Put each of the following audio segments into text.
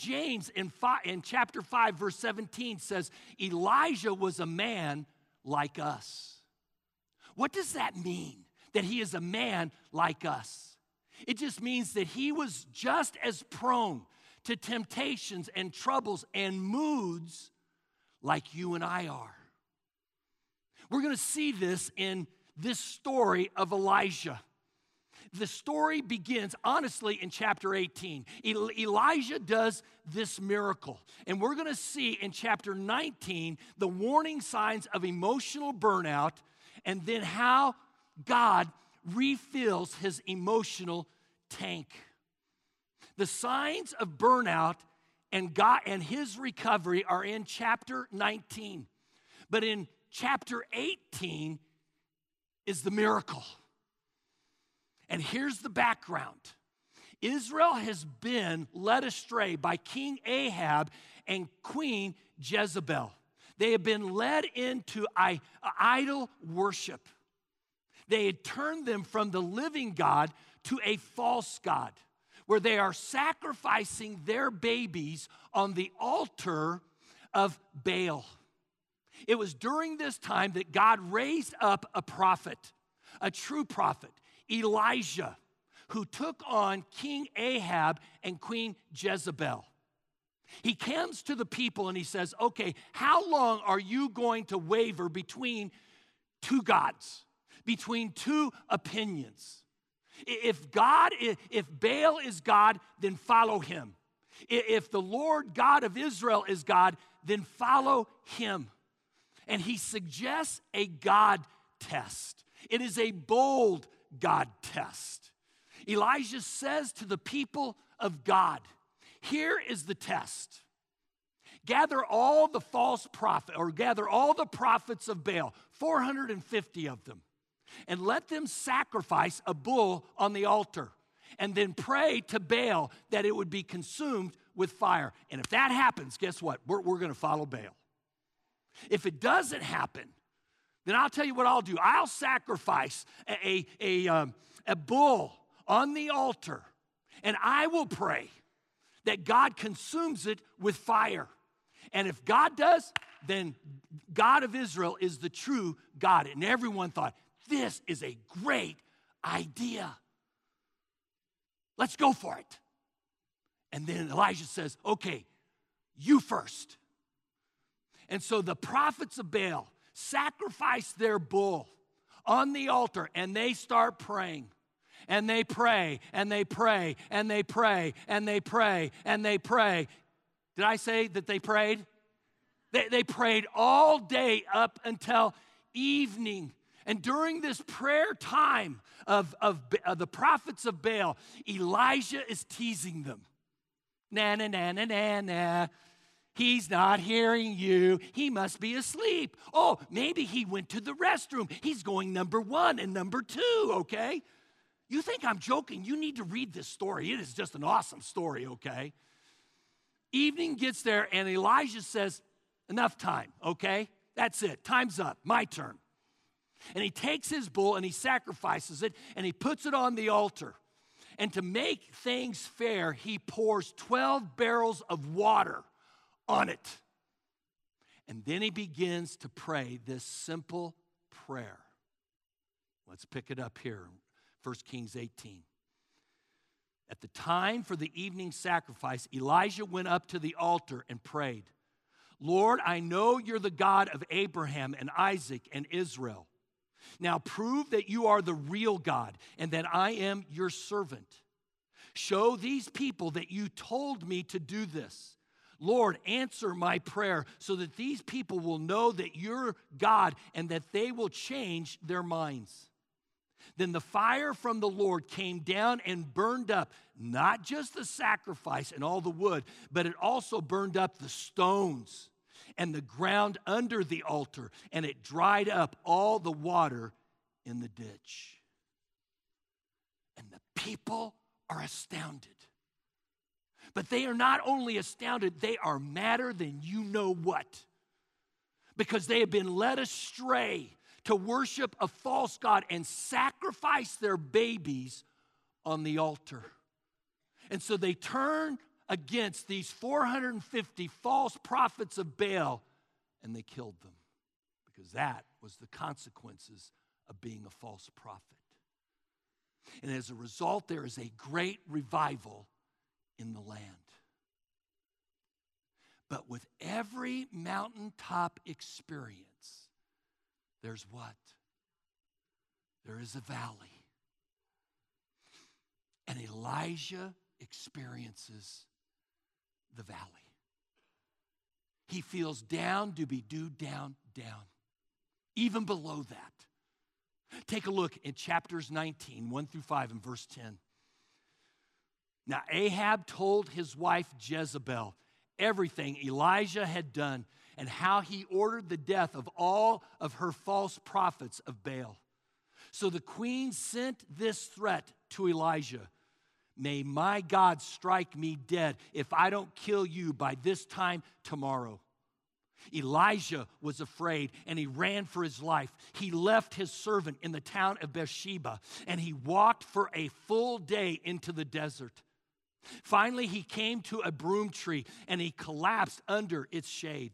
James in, five, in chapter 5, verse 17 says, Elijah was a man like us. What does that mean? That he is a man like us? It just means that he was just as prone to temptations and troubles and moods like you and I are. We're going to see this in this story of Elijah. The story begins, honestly, in chapter 18. Elijah does this miracle. And we're going to see in chapter 19 the warning signs of emotional burnout and then how God refills his emotional tank. The signs of burnout and God and his recovery are in chapter 19. But in chapter 18 is the miracle. And here's the background Israel has been led astray by King Ahab and Queen Jezebel. They have been led into idol worship. They had turned them from the living God to a false God, where they are sacrificing their babies on the altar of Baal. It was during this time that God raised up a prophet, a true prophet, Elijah, who took on King Ahab and Queen Jezebel. He comes to the people and he says, Okay, how long are you going to waver between two gods, between two opinions? If God, if Baal is God, then follow him. If the Lord God of Israel is God, then follow him. And he suggests a God test. It is a bold God test. Elijah says to the people of God, Here is the test. Gather all the false prophet, or gather all the prophets of Baal, 450 of them, and let them sacrifice a bull on the altar, and then pray to Baal that it would be consumed with fire. And if that happens, guess what? We're, we're going to follow Baal. If it doesn't happen, then I'll tell you what I'll do. I'll sacrifice a, a, a, um, a bull on the altar, and I will pray that God consumes it with fire. And if God does, then God of Israel is the true God. And everyone thought, this is a great idea. Let's go for it. And then Elijah says, okay, you first. And so the prophets of Baal sacrifice their bull on the altar and they start praying. And they pray and they pray and they pray and they pray and they pray. Did I say that they prayed? They, they prayed all day up until evening. And during this prayer time of, of, of, the prophets of Baal, Elijah is teasing them. Na na na na na na. He's not hearing you. He must be asleep. Oh, maybe he went to the restroom. He's going number one and number two, okay? You think I'm joking? You need to read this story. It is just an awesome story, okay? Evening gets there, and Elijah says, Enough time, okay? That's it. Time's up. My turn. And he takes his bull and he sacrifices it and he puts it on the altar. And to make things fair, he pours 12 barrels of water on it. And then he begins to pray this simple prayer. Let's pick it up here, 1 Kings 18. At the time for the evening sacrifice, Elijah went up to the altar and prayed, Lord, I know you're the God of Abraham and Isaac and Israel. Now prove that you are the real God and that I am your servant. Show these people that you told me to do this. Lord, answer my prayer so that these people will know that you're God and that they will change their minds. Then the fire from the Lord came down and burned up not just the sacrifice and all the wood, but it also burned up the stones and the ground under the altar, and it dried up all the water in the ditch. And the people are astounded. But they are not only astounded, they are madder than you know what. Because they have been led astray to worship a false God and sacrifice their babies on the altar. And so they turn against these 450 false prophets of Baal and they killed them because that was the consequences of being a false prophet. And as a result, there is a great revival in the land. But with every mountaintop experience, there's what? There is a valley. And Elijah experiences the valley. He feels down to be due down, down, even below that. Take a look in chapters 19, 1 through 5, and verse 10. Now, Ahab told his wife Jezebel everything Elijah had done and how he ordered the death of all of her false prophets of Baal. So the queen sent this threat to Elijah May my God strike me dead if I don't kill you by this time tomorrow. Elijah was afraid and he ran for his life. He left his servant in the town of Beersheba and he walked for a full day into the desert. Finally, he came to a broom tree and he collapsed under its shade.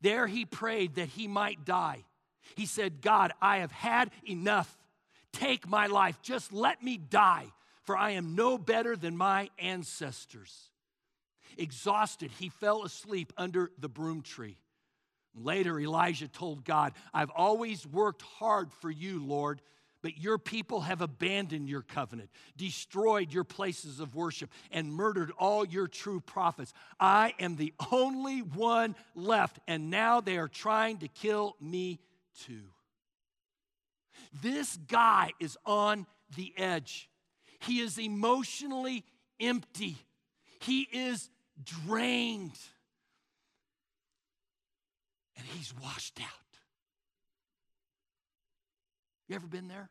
There he prayed that he might die. He said, God, I have had enough. Take my life. Just let me die for I am no better than my ancestors. Exhausted, he fell asleep under the broom tree. Later, Elijah told God, I've always worked hard for you, Lord, but your people have abandoned your covenant, destroyed your places of worship, and murdered all your true prophets. I am the only one left, and now they are trying to kill me too. This guy is on the edge. He is emotionally empty. He is drained. And he's washed out. You ever been there?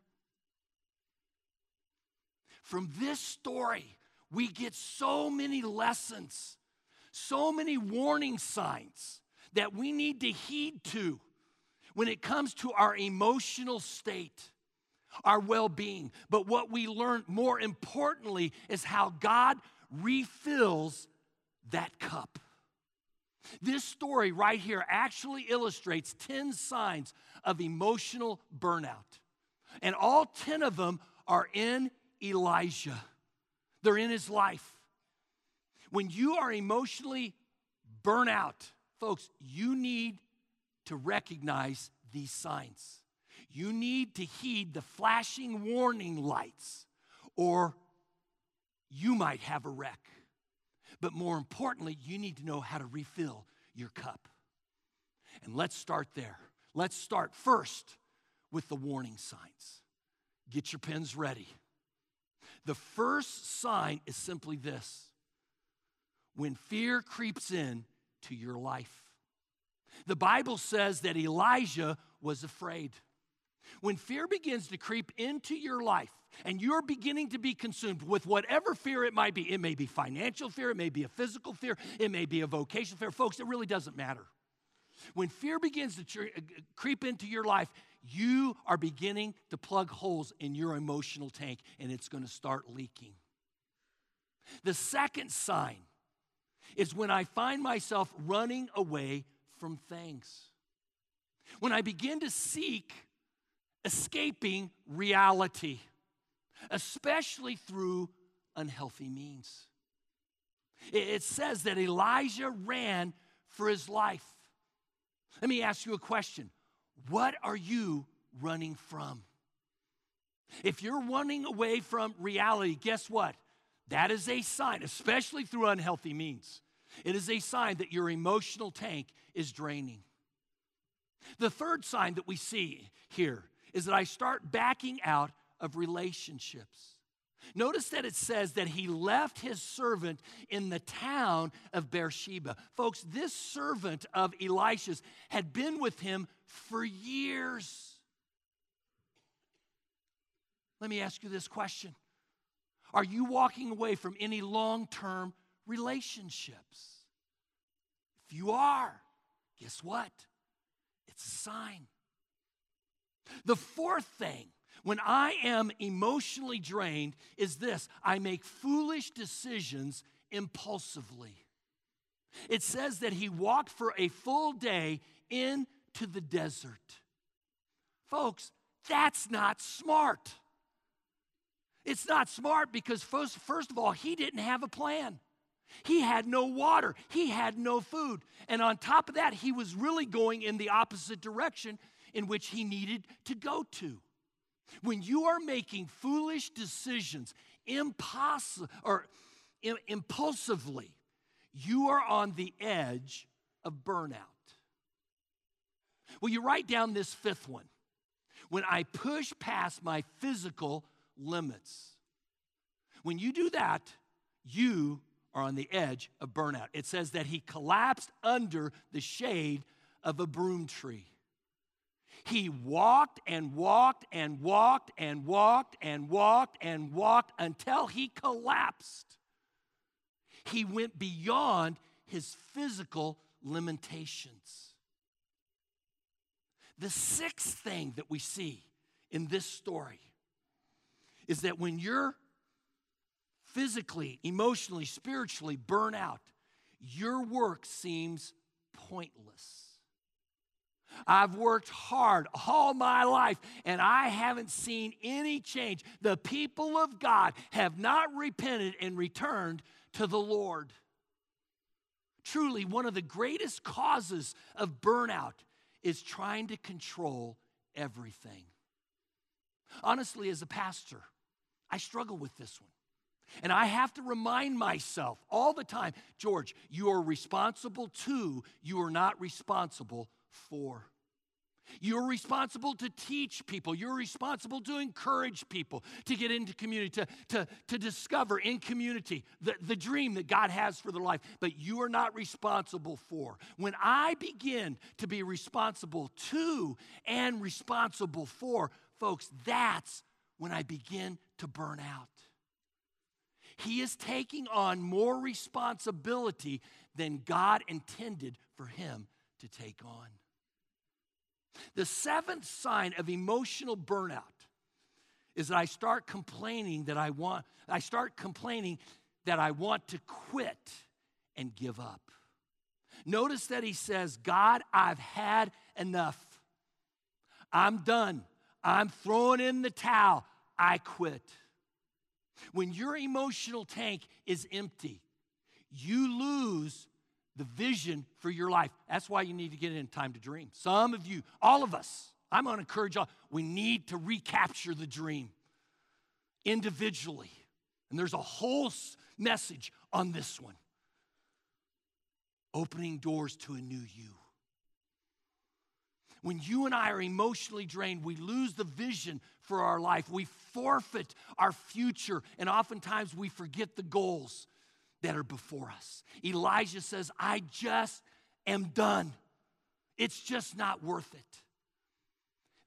From this story, we get so many lessons, so many warning signs that we need to heed to when it comes to our emotional state our well being. But what we learn more importantly is how God refills that cup. This story right here actually illustrates 10 signs of emotional burnout. And all 10 of them are in Elijah, they're in his life. When you are emotionally burnt out, folks, you need to recognize these signs you need to heed the flashing warning lights, or you might have a wreck. But more importantly, you need to know how to refill your cup. And let's start there. Let's start first with the warning signs. Get your pens ready. The first sign is simply this when fear creeps in to your life. The Bible says that Elijah was afraid. When fear begins to creep into your life and you're beginning to be consumed with whatever fear it might be, it may be financial fear, it may be a physical fear, it may be a vocational fear. Folks, it really doesn't matter. When fear begins to uh, creep into your life, you are beginning to plug holes in your emotional tank and it's going to start leaking. The second sign is when I find myself running away from things. When I begin to seek escaping reality, especially through unhealthy means. It says that Elijah ran for his life. Let me ask you a question What are you running from? If you're running away from reality, guess what? That is a sign, especially through unhealthy means. It is a sign that your emotional tank is draining. The third sign that we see here is that I start backing out of relationships. Notice that it says that he left his servant in the town of Beersheba. Folks, this servant of Elisha's had been with him for years. Let me ask you this question Are you walking away from any long term relationships? If you are, guess what? It's a sign. The fourth thing, when I am emotionally drained, is this I make foolish decisions impulsively. It says that he walked for a full day into the desert. Folks, that's not smart. It's not smart because, first, first of all, he didn't have a plan. He had no water, he had no food. And on top of that, he was really going in the opposite direction in which he needed to go to. When you are making foolish decisions, impossible or impulsively, you are on the edge of burnout. Well, you write down this fifth one. When I push past my physical limits. When you do that, you are on the edge of burnout. It says that he collapsed under the shade of a broom tree. He walked and walked and walked and walked and walked and walked until he collapsed. He went beyond his physical limitations. The sixth thing that we see in this story is that when you're physically, emotionally, spiritually burn out, your work seems pointless. I've worked hard all my life and I haven't seen any change. The people of God have not repented and returned to the Lord. Truly, one of the greatest causes of burnout is trying to control everything. Honestly, as a pastor, I struggle with this one. And I have to remind myself all the time George, you are responsible to, you are not responsible for. You're responsible to teach people. You're responsible to encourage people to get into community, to, to, to discover in community the, the dream that God has for their life. But you are not responsible for. When I begin to be responsible to and responsible for, folks, that's when I begin to burn out. He is taking on more responsibility than God intended for him to take on. The seventh sign of emotional burnout is that I start complaining that I want I start complaining that I want to quit and give up. Notice that he says, "God, I've had enough. I'm done. I'm throwing in the towel. I quit." When your emotional tank is empty, you lose the vision for your life. That's why you need to get in time to dream. Some of you, all of us, I'm going to encourage y'all, we need to recapture the dream individually. And there's a whole message on this one opening doors to a new you. When you and I are emotionally drained, we lose the vision for our life. We forfeit our future, and oftentimes we forget the goals that are before us. Elijah says, I just am done. It's just not worth it.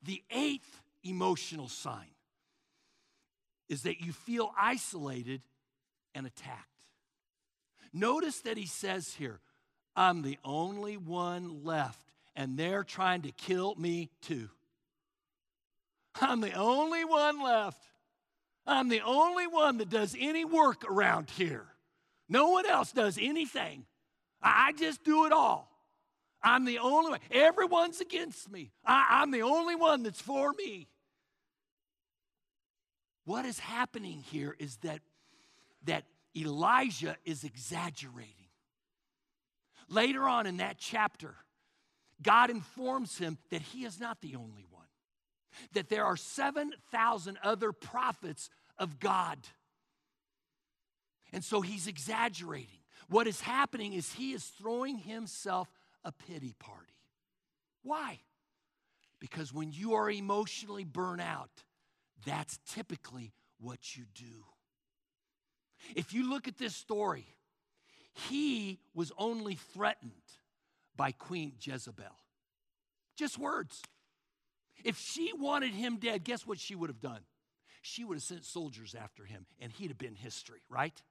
The eighth emotional sign is that you feel isolated and attacked. Notice that he says here, I'm the only one left and they're trying to kill me too. I'm the only one left. I'm the only one that does any work around here. No one else does anything. I just do it all. I'm the only one. Everyone's against me. I, am the only one that's for me. What is happening here is that, that Elijah is exaggerating. Later on in that chapter, God informs him that he is not the only one, that there are 7,000 other prophets of God. And so he's exaggerating. What is happening is he is throwing himself a pity party. Why? Because when you are emotionally burnt out, that's typically what you do. If you look at this story, he was only threatened by Queen Jezebel. Just words. If she wanted him dead, guess what she would have done? She would have sent soldiers after him, and he'd have been history, right?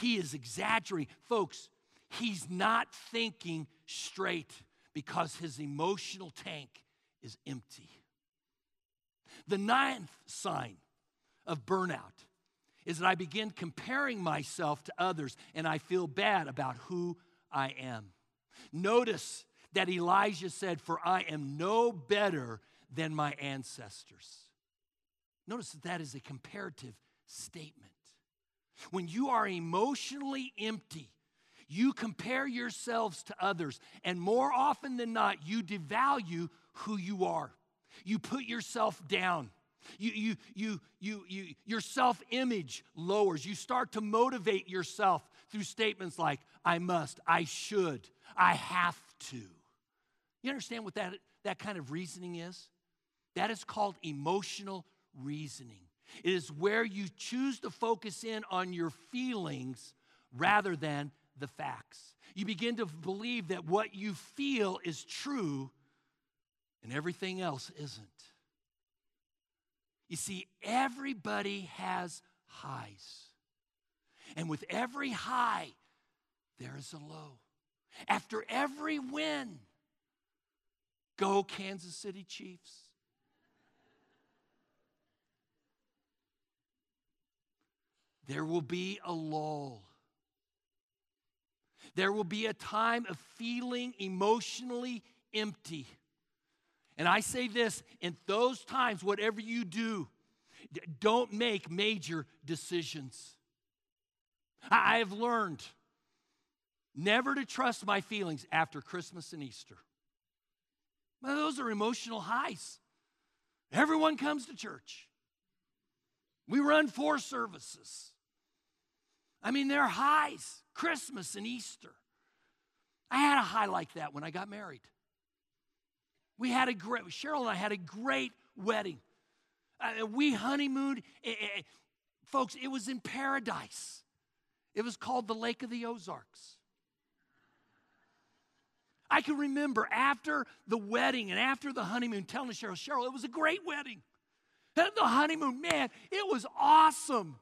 He is exaggerating. Folks, he's not thinking straight because his emotional tank is empty. The ninth sign of burnout is that I begin comparing myself to others and I feel bad about who I am. Notice that Elijah said, For I am no better than my ancestors. Notice that that is a comparative statement. When you are emotionally empty, you compare yourselves to others, and more often than not, you devalue who you are. You put yourself down. You, you, you, you, you, your self image lowers. You start to motivate yourself through statements like, I must, I should, I have to. You understand what that, that kind of reasoning is? That is called emotional reasoning. It is where you choose to focus in on your feelings rather than the facts. You begin to believe that what you feel is true and everything else isn't. You see, everybody has highs. And with every high, there is a low. After every win, go Kansas City Chiefs. There will be a lull. There will be a time of feeling emotionally empty. And I say this in those times, whatever you do, don't make major decisions. I have learned never to trust my feelings after Christmas and Easter. Well, those are emotional highs. Everyone comes to church. We run four services. I mean, they're highs, Christmas and Easter. I had a high like that when I got married. We had a great, Cheryl and I had a great wedding. Uh, we honeymooned. Eh, eh, eh, folks, it was in paradise. It was called the Lake of the Ozarks. I can remember after the wedding and after the honeymoon telling Cheryl, Cheryl, it was a great wedding. And the honeymoon, man, it was awesome.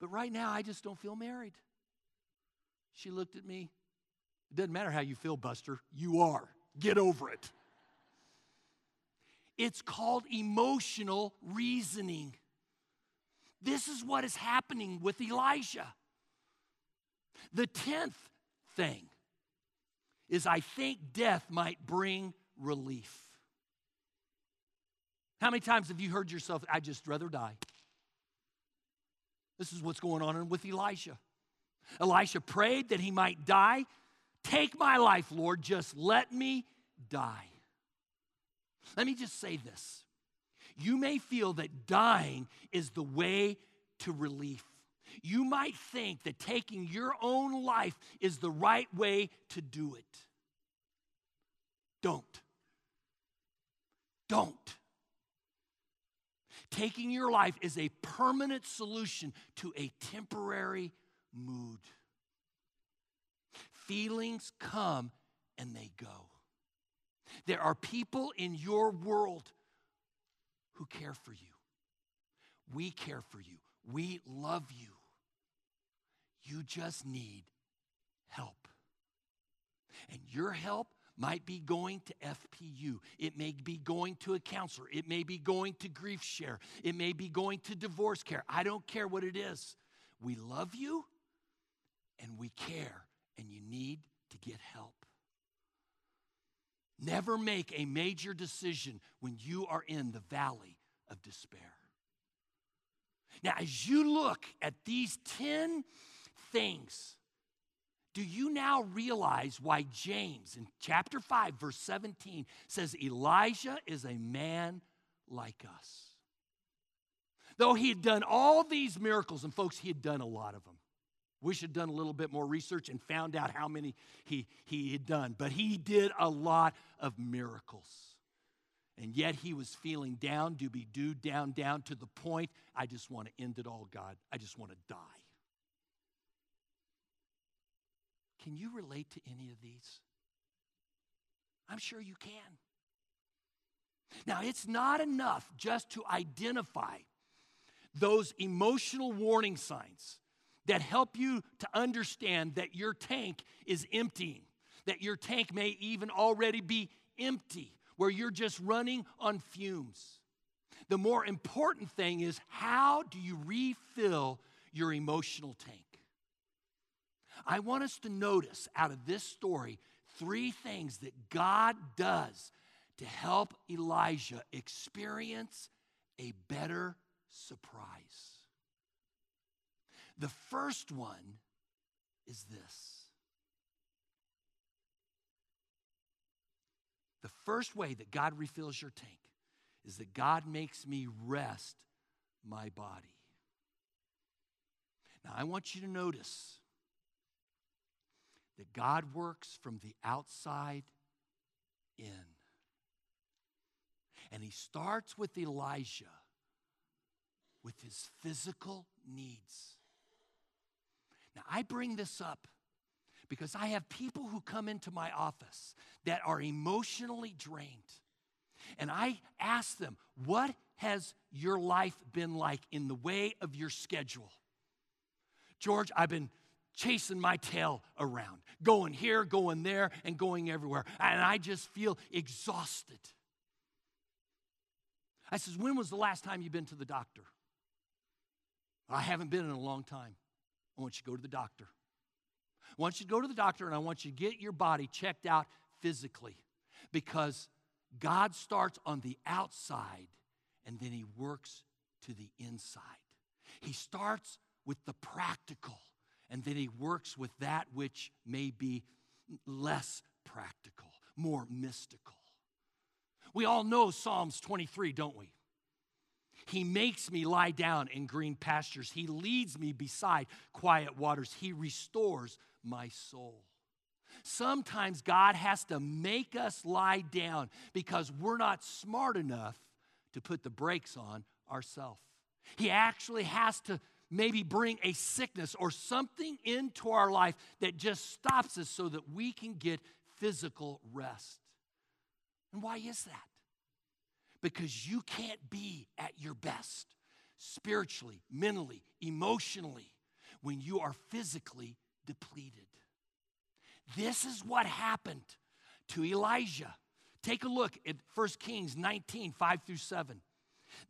But right now, I just don't feel married. She looked at me. It doesn't matter how you feel, Buster. You are. Get over it. It's called emotional reasoning. This is what is happening with Elijah. The tenth thing is I think death might bring relief. How many times have you heard yourself, I'd just rather die? This is what's going on with Elisha. Elisha prayed that he might die. Take my life, Lord, just let me die. Let me just say this. You may feel that dying is the way to relief. You might think that taking your own life is the right way to do it. Don't. Don't. Taking your life is a permanent solution to a temporary mood. Feelings come and they go. There are people in your world who care for you. We care for you. We love you. You just need help. And your help might be going to FPU. It may be going to a counselor. It may be going to grief share. It may be going to divorce care. I don't care what it is. We love you and we care, and you need to get help. Never make a major decision when you are in the valley of despair. Now, as you look at these 10 things do you now realize why James in chapter 5, verse 17 says Elijah is a man like us? Though he had done all these miracles, and folks, he had done a lot of them. We should done a little bit more research and found out how many he, he had done. But he did a lot of miracles. And yet he was feeling down, do be do, down, down to the point, I just want to end it all, God. I just want to die. Can you relate to any of these? I'm sure you can. Now, it's not enough just to identify those emotional warning signs that help you to understand that your tank is emptying, that your tank may even already be empty, where you're just running on fumes. The more important thing is how do you refill your emotional tank? I want us to notice out of this story three things that God does to help Elijah experience a better surprise. The first one is this. The first way that God refills your tank is that God makes me rest my body. Now, I want you to notice that God works from the outside in. And he starts with Elijah with his physical needs. Now, I bring this up because I have people who come into my office that are emotionally drained. And I ask them, What has your life been like in the way of your schedule? George, I've been chasing my tail around, going here, going there, and going everywhere. And I just feel exhausted. I says, When was the last time you've been to the doctor? I haven't been in a long time. I want you to go to the doctor. I want you to go to the doctor and I want you to get your body checked out physically because God starts on the outside and then he works to the inside. He starts with the practical and then he works with that which may be less practical, more mystical. We all know Psalms 23, don't we? He makes me lie down in green pastures. He leads me beside quiet waters. He restores my soul. Sometimes God has to make us lie down because we're not smart enough to put the brakes on ourselves. He actually has to maybe bring a sickness or something into our life that just stops us so that we can get physical rest. And why is that? Because you can't be at your best spiritually, mentally, emotionally when you are physically depleted. This is what happened to Elijah. Take a look at 1 Kings 19, 5 through 7.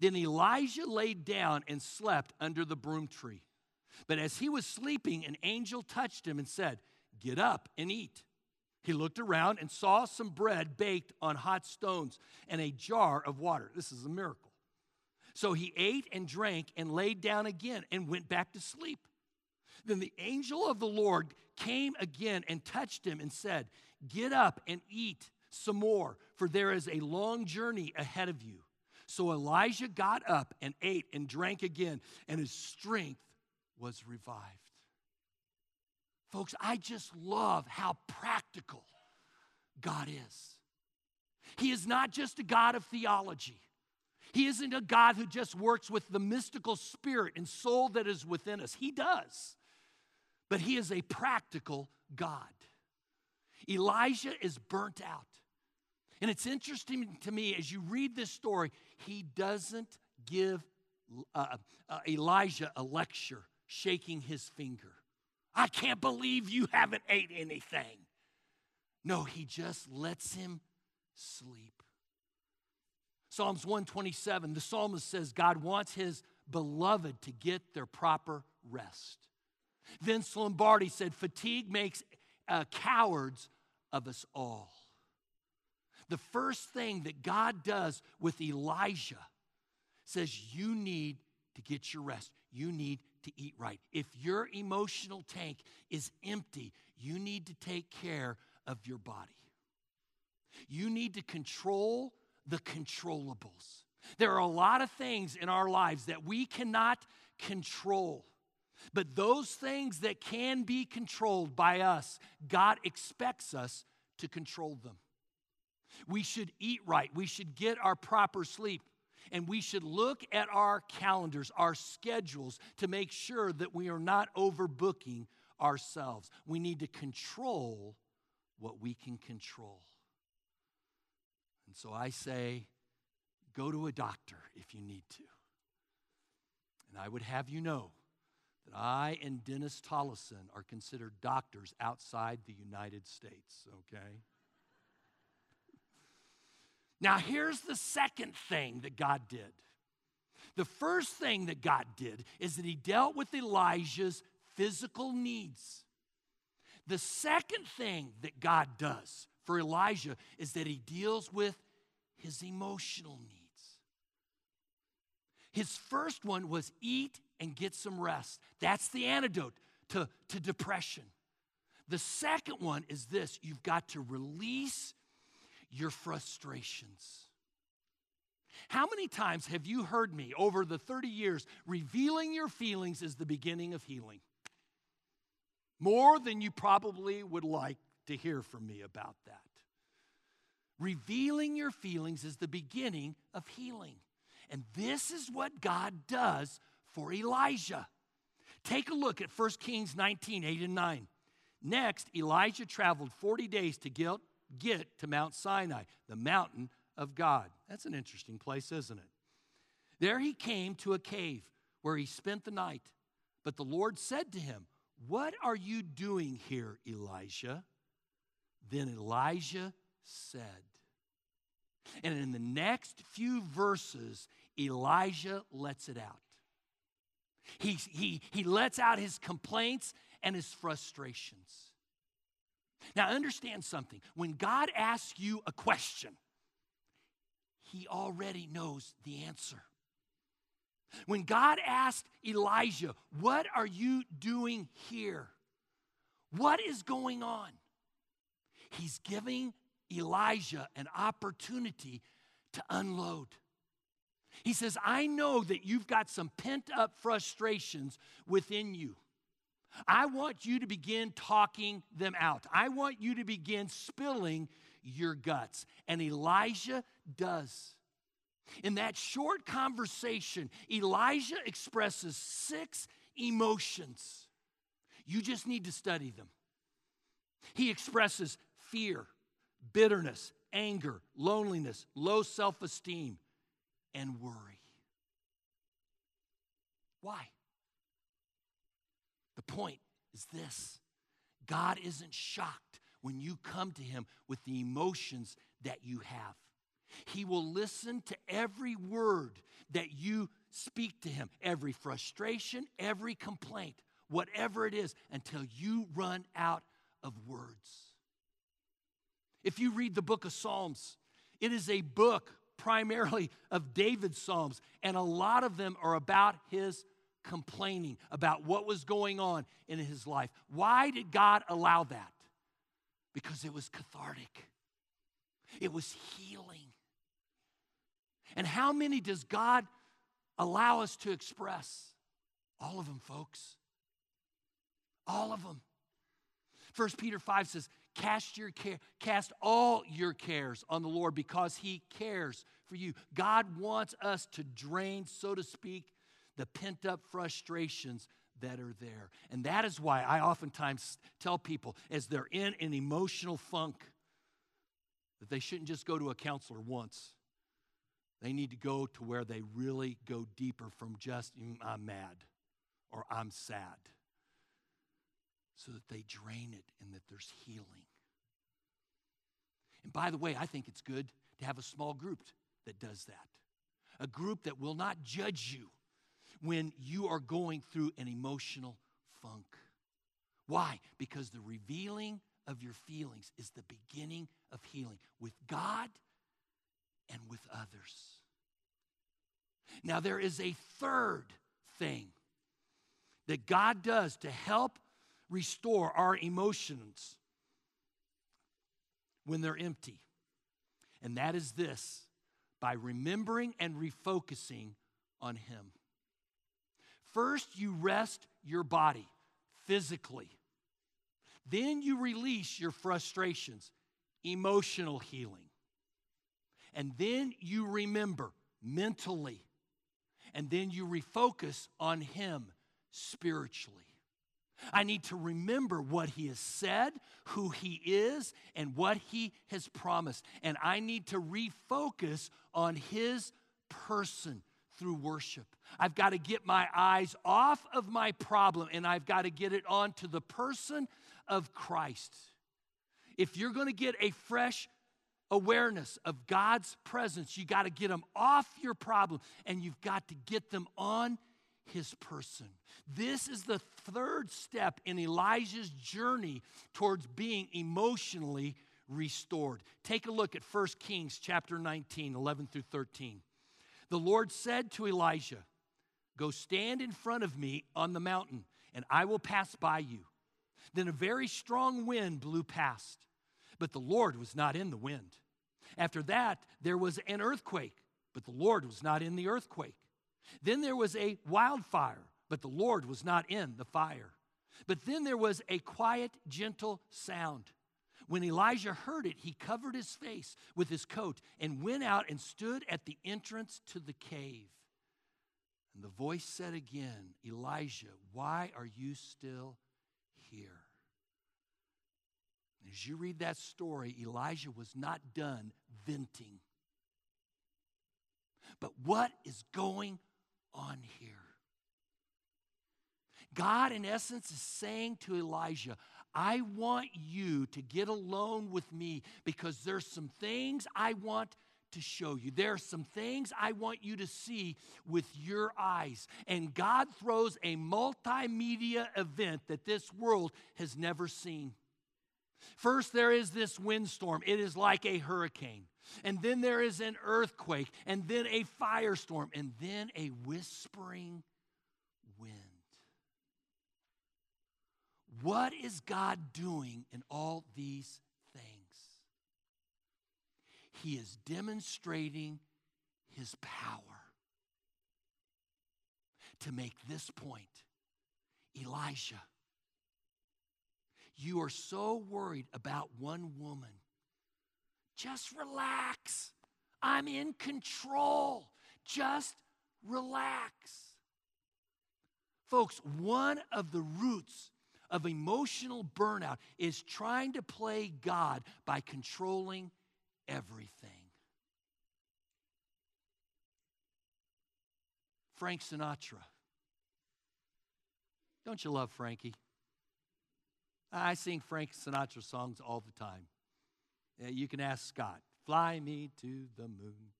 Then Elijah laid down and slept under the broom tree. But as he was sleeping, an angel touched him and said, Get up and eat. He looked around and saw some bread baked on hot stones and a jar of water. This is a miracle. So he ate and drank and laid down again and went back to sleep. Then the angel of the Lord came again and touched him and said, Get up and eat some more, for there is a long journey ahead of you. So Elijah got up and ate and drank again, and his strength was revived. Folks, I just love how practical God is. He is not just a God of theology. He isn't a God who just works with the mystical spirit and soul that is within us. He does. But he is a practical God. Elijah is burnt out. And it's interesting to me as you read this story, he doesn't give uh, uh, Elijah a lecture, shaking his finger. I can't believe you haven't ate anything. No, he just lets him sleep. Psalms 127, the psalmist says God wants his beloved to get their proper rest. Vince Lombardi said, Fatigue makes uh, cowards of us all. The first thing that God does with Elijah says, You need to get your rest. You need to eat right. If your emotional tank is empty, you need to take care of your body. You need to control the controllables. There are a lot of things in our lives that we cannot control. But those things that can be controlled by us, God expects us to control them. We should eat right. We should get our proper sleep. And we should look at our calendars, our schedules, to make sure that we are not overbooking ourselves. We need to control what we can control. And so I say, go to a doctor if you need to. And I would have you know that I and Dennis Tollison are considered doctors outside the United States, okay? Now, here's the second thing that God did. The first thing that God did is that He dealt with Elijah's physical needs. The second thing that God does for Elijah is that He deals with his emotional needs. His first one was eat and get some rest. That's the antidote to, to depression. The second one is this you've got to release your frustrations. How many times have you heard me over the 30 years revealing your feelings is the beginning of healing? More than you probably would like to hear from me about that. Revealing your feelings is the beginning of healing. And this is what God does for Elijah. Take a look at 1 Kings 19 8 and 9. Next, Elijah traveled 40 days to get, get to Mount Sinai, the mountain of God. That's an interesting place, isn't it? There he came to a cave where he spent the night. But the Lord said to him, What are you doing here, Elijah? Then Elijah said, and in the next few verses, Elijah lets it out. He, he, he lets out his complaints and his frustrations. Now, understand something. When God asks you a question, he already knows the answer. When God asked Elijah, What are you doing here? What is going on? He's giving Elijah an opportunity to unload. He says, I know that you've got some pent up frustrations within you. I want you to begin talking them out. I want you to begin spilling your guts. And Elijah does. In that short conversation, Elijah expresses six emotions. You just need to study them. He expresses fear, bitterness, anger, loneliness, low self esteem, and worry. Why? Point is this God isn't shocked when you come to Him with the emotions that you have. He will listen to every word that you speak to Him, every frustration, every complaint, whatever it is, until you run out of words. If you read the book of Psalms, it is a book primarily of David's Psalms, and a lot of them are about his complaining about what was going on in his life. Why did God allow that? Because it was cathartic, it was healing. And how many does God allow us to express? All of them, folks. All of them. First Peter 5 says, Cast your care, cast all your cares on the Lord because He cares for you. God wants us to drain, so to speak, the pent up frustrations that are there. And that is why I oftentimes tell people as they're in an emotional funk that they shouldn't just go to a counselor once. They need to go to where they really go deeper from just, mm, I'm mad or I'm sad so that they drain it and that there's healing. And by the way, I think it's good to have a small group that does that. A group that will not judge you when you are going through an emotional funk. Why? Because the revealing of your feelings is the beginning of healing with God and with others. Now, there is a third thing that God does to help restore our emotions when they're empty. And that is this by remembering and refocusing on Him. First, you rest your body physically. Then you release your frustrations, emotional healing. And then you remember mentally. And then you refocus on Him spiritually. I need to remember what he has said, who he is, and what he has promised. And I need to refocus on his person through worship. I've got to get my eyes off of my problem and I've got to get it on to the person of Christ. If you're going to get a fresh awareness of God's presence. You got to get them off your problem and you've got to get them on his person. This is the third step in Elijah's journey towards being emotionally restored. Take a look at 1 Kings chapter 19, 11 through 13. The Lord said to Elijah, Go stand in front of me on the mountain, and I will pass by you. Then a very strong wind blew past, but the Lord was not in the wind. After that, there was an earthquake, but the Lord was not in the earthquake. Then there was a wildfire, but the Lord was not in the fire. But then there was a quiet, gentle sound. When Elijah heard it, he covered his face with his coat and went out and stood at the entrance to the cave. And the voice said again, Elijah, why are you still here? As you read that story, Elijah was not done venting. But what is going on here? God, in essence, is saying to Elijah, I want you to get alone with me because there's some things I want to show you. There are some things I want you to see with your eyes. And God throws a multimedia event that this world has never seen. First, there is this windstorm, it is like a hurricane. And then there is an earthquake, and then a firestorm, and then a whispering wind. What is God doing in all these things? He is demonstrating his power. To make this point, Elijah, you are so worried about one woman. Just relax. I'm in control. Just relax. Folks, one of the roots of emotional burnout is trying to play God by controlling everything. Frank Sinatra. Don't you love Frankie? I sing Frank Sinatra songs all the time. You can ask Scott, fly me to the moon.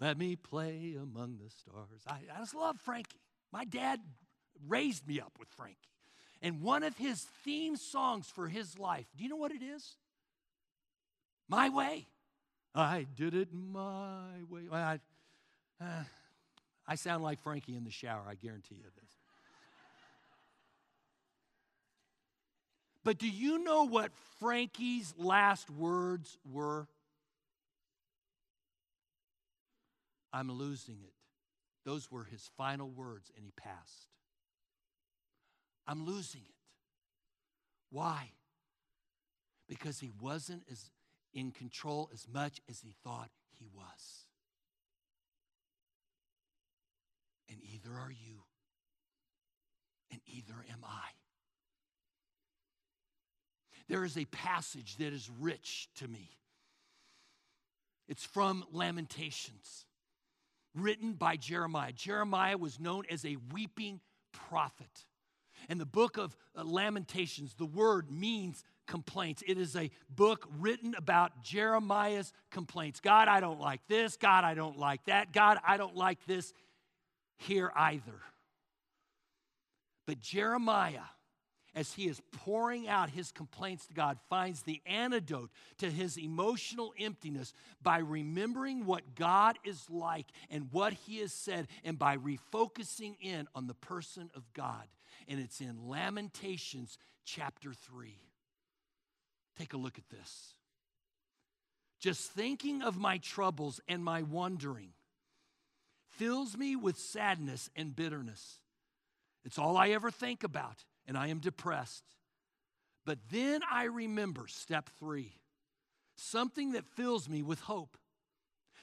Let me play among the stars. I, I just love Frankie. My dad raised me up with Frankie. And one of his theme songs for his life, do you know what it is? My way. I did it my way. I, uh, I sound like Frankie in the shower, I guarantee you this. But do you know what Frankie's last words were? I'm losing it. Those were his final words, and he passed. I'm losing it. Why? Because he wasn't as in control as much as he thought he was. And either are you, and either am I. There is a passage that is rich to me. It's from Lamentations, written by Jeremiah. Jeremiah was known as a weeping prophet. And the book of uh, Lamentations, the word means complaints. It is a book written about Jeremiah's complaints. God, I don't like this. God, I don't like that. God, I don't like this here either. But Jeremiah, as he is pouring out his complaints to God, finds the antidote to his emotional emptiness by remembering what God is like and what he has said, and by refocusing in on the person of God and it's in Lamentations chapter 3. Take a look at this. Just thinking of my troubles and my wandering fills me with sadness and bitterness. It's all I ever think about, and I am depressed. But then I remember step three something that fills me with hope.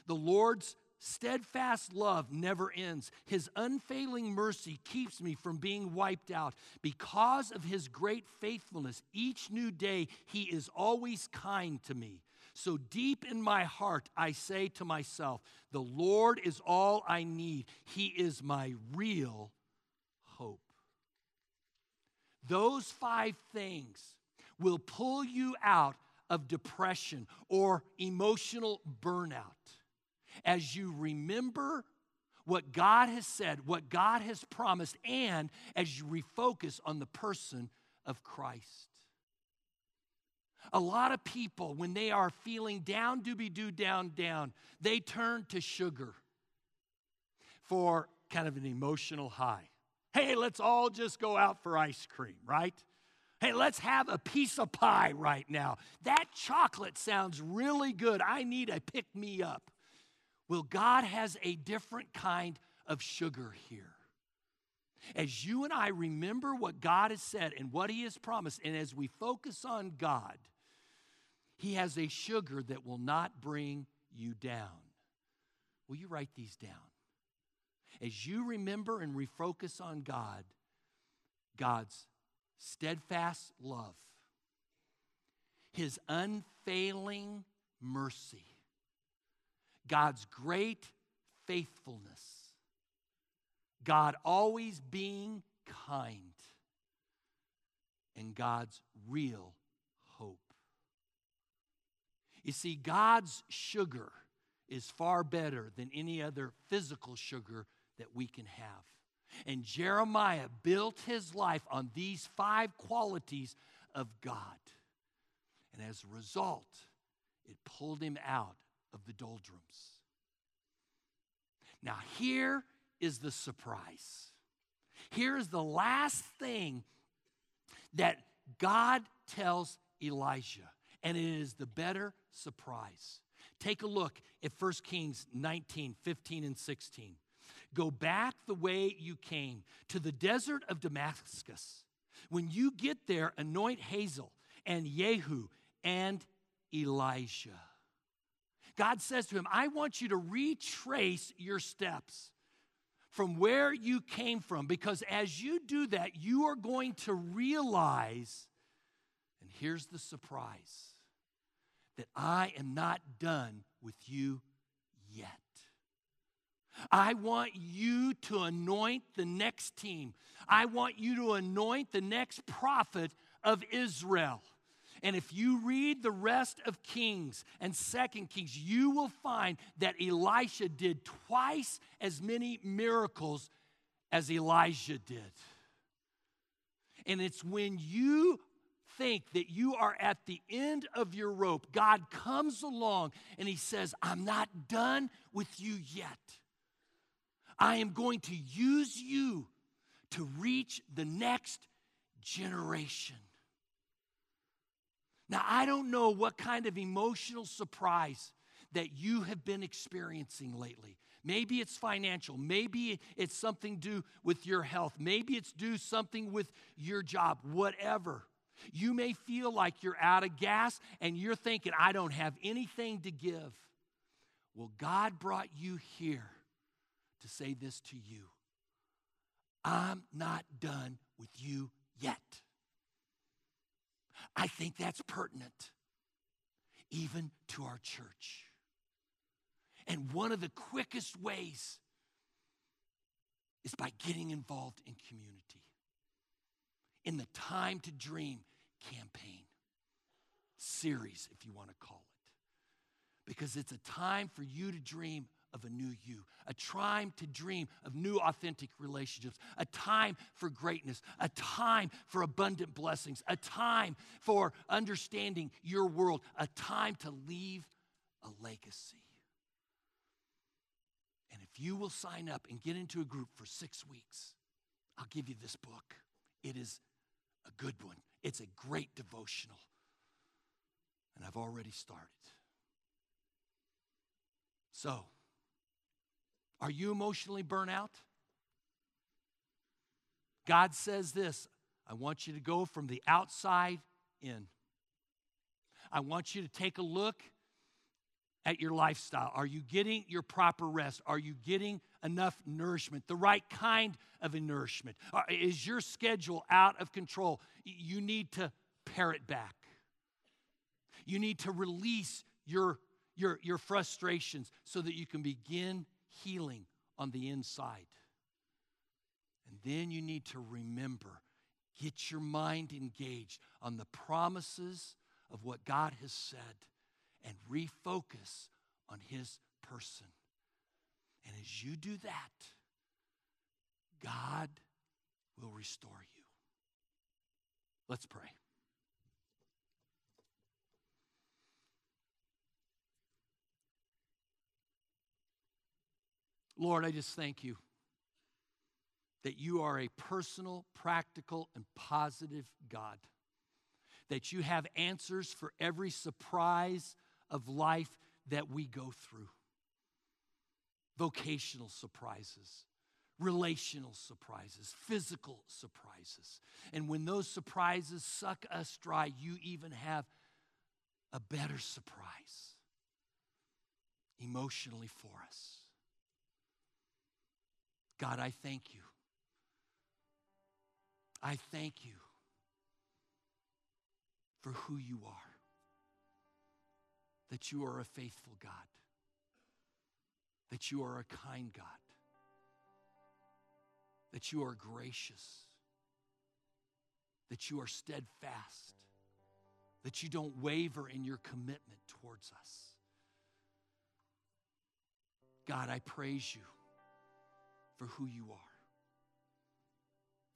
The Lord's steadfast love never ends. His unfailing mercy keeps me from being wiped out. Because of his great faithfulness, each new day, he is always kind to me. So deep in my heart, I say to myself, The Lord is all I need. He is my real. Those five things will pull you out of depression or emotional burnout, as you remember what God has said, what God has promised, and as you refocus on the person of Christ. A lot of people, when they are feeling down, doobie doo, down, down, they turn to sugar for kind of an emotional high. Hey, let's all just go out for ice cream, right? Hey, let's have a piece of pie right now. That chocolate sounds really good. I need a pick me up. Well, God has a different kind of sugar here. As you and I remember what God has said and what He has promised, and as we focus on God, He has a sugar that will not bring you down. Will you write these down? As you remember and refocus on God, God's steadfast love, His unfailing mercy, God's great faithfulness, God always being kind, and God's real hope. You see, God's sugar is far better than any other physical sugar that we can have. And Jeremiah built his life on these five qualities of God. And as a result, it pulled him out of the doldrums. Now, here is the surprise. Here is the last thing that God tells Elijah, and it is the better surprise. Take a look at 1 Kings 19, 15, and 16. Go back the way you came to the desert of Damascus. When you get there, anoint Hazael and Jehu and Elisha. God says to him, I want you to retrace your steps from where you came from because as you do that, you are going to realize, and here's the surprise, that I am not done with you yet. I want you to anoint the next team. I want you to anoint the next prophet of Israel. And if you read the rest of Kings and Second Kings, you will find that Elisha did twice as many miracles as Elijah did. And it's when you think that you are at the end of your rope, God comes along and He says, I'm not done with you yet. I am going to use you to reach the next generation. Now, I don't know what kind of emotional surprise that you have been experiencing lately. Maybe it's financial. Maybe it's something to do with your health. Maybe it's due something with your job, whatever. You may feel like you're out of gas and you're thinking, I don't have anything to give. Well, God brought you here to say this to you I'm not done with you yet. I think that's pertinent even to our church. And one of the quickest ways is by getting involved in community, in the Time to Dream campaign series, if you want to call it. Because it's a time for you to dream of a new you, a time to dream of new authentic relationships, a time for greatness, a time for abundant blessings, a time for understanding your world, a time to leave a legacy. And if you will sign up and get into a group for six weeks, I'll give you this book. It is a good one, it's a great devotional. And I've already started. So, are you emotionally burnt out? God says this I want you to go from the outside in. I want you to take a look at your lifestyle. Are you getting your proper rest? Are you getting enough nourishment, the right kind of nourishment? Uh, is your schedule out of control? You need to pare it back. You need to release your, your, your frustrations so that you can begin healing on the inside. And then you need to remember get your mind engaged on the promises of what God has said and refocus on His person. And as you do that, God will restore you. Let's pray. Lord, I just thank you that you are a personal, practical, and positive God. That you have answers for every surprise of life that we go through vocational surprises, relational surprises, physical surprises. And when those surprises suck us dry, you even have a better surprise emotionally for us. God, I thank you. I thank you for who you are, that you are a faithful God, that you are a kind God, that you are gracious, that you are steadfast, that you don't waver in your commitment towards us. God, I praise you for who you are.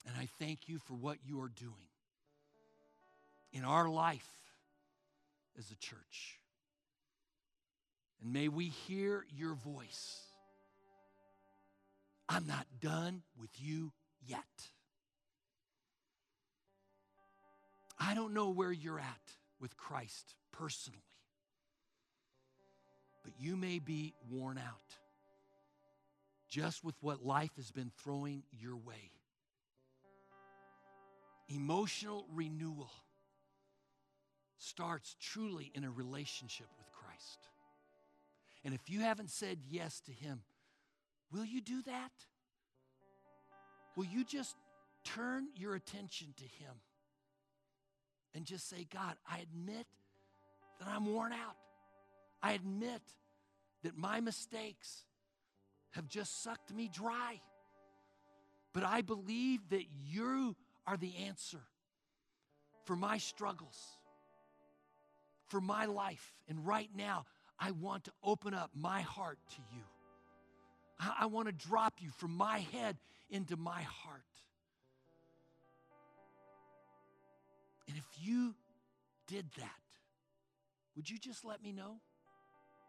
And I thank you for what you are doing in our life as a church. And may we hear your voice. I'm not done with you yet. I don't know where you're at with Christ personally, but you may be worn out just with what life has been throwing your way. Emotional renewal starts truly in a relationship with Christ. And if you haven't said yes to Him, will you do that? Will you just turn your attention to Him and just say, God, I admit that I'm worn out. I admit that my mistakes have just sucked me dry. But I believe that you are the answer for my struggles, for my life. And right now, I want to open up my heart to you. I, I want to drop you from my head into my heart. And if you did that, would you just let me know?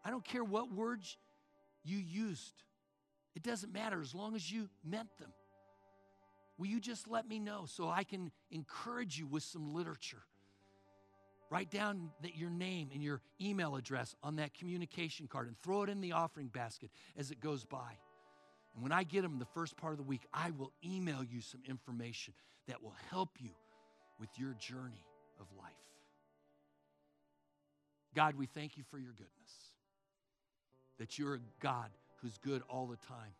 I don't care what words you used. It doesn't matter as long as you meant them. Will you just let me know so I can encourage you with some literature? Write down that your name and your email address on that communication card and throw it in the offering basket as it goes by. And when I get them the first part of the week, I will email you some information that will help you with your journey of life. God, we thank you for your goodness, that you're a God who's good all the time.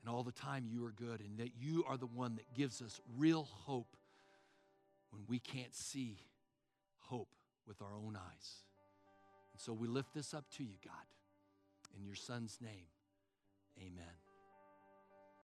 And all the time you are good, and that you are the one that gives us real hope when we can't see hope with our own eyes. And so we lift this up to you, God. In your Son's name, amen.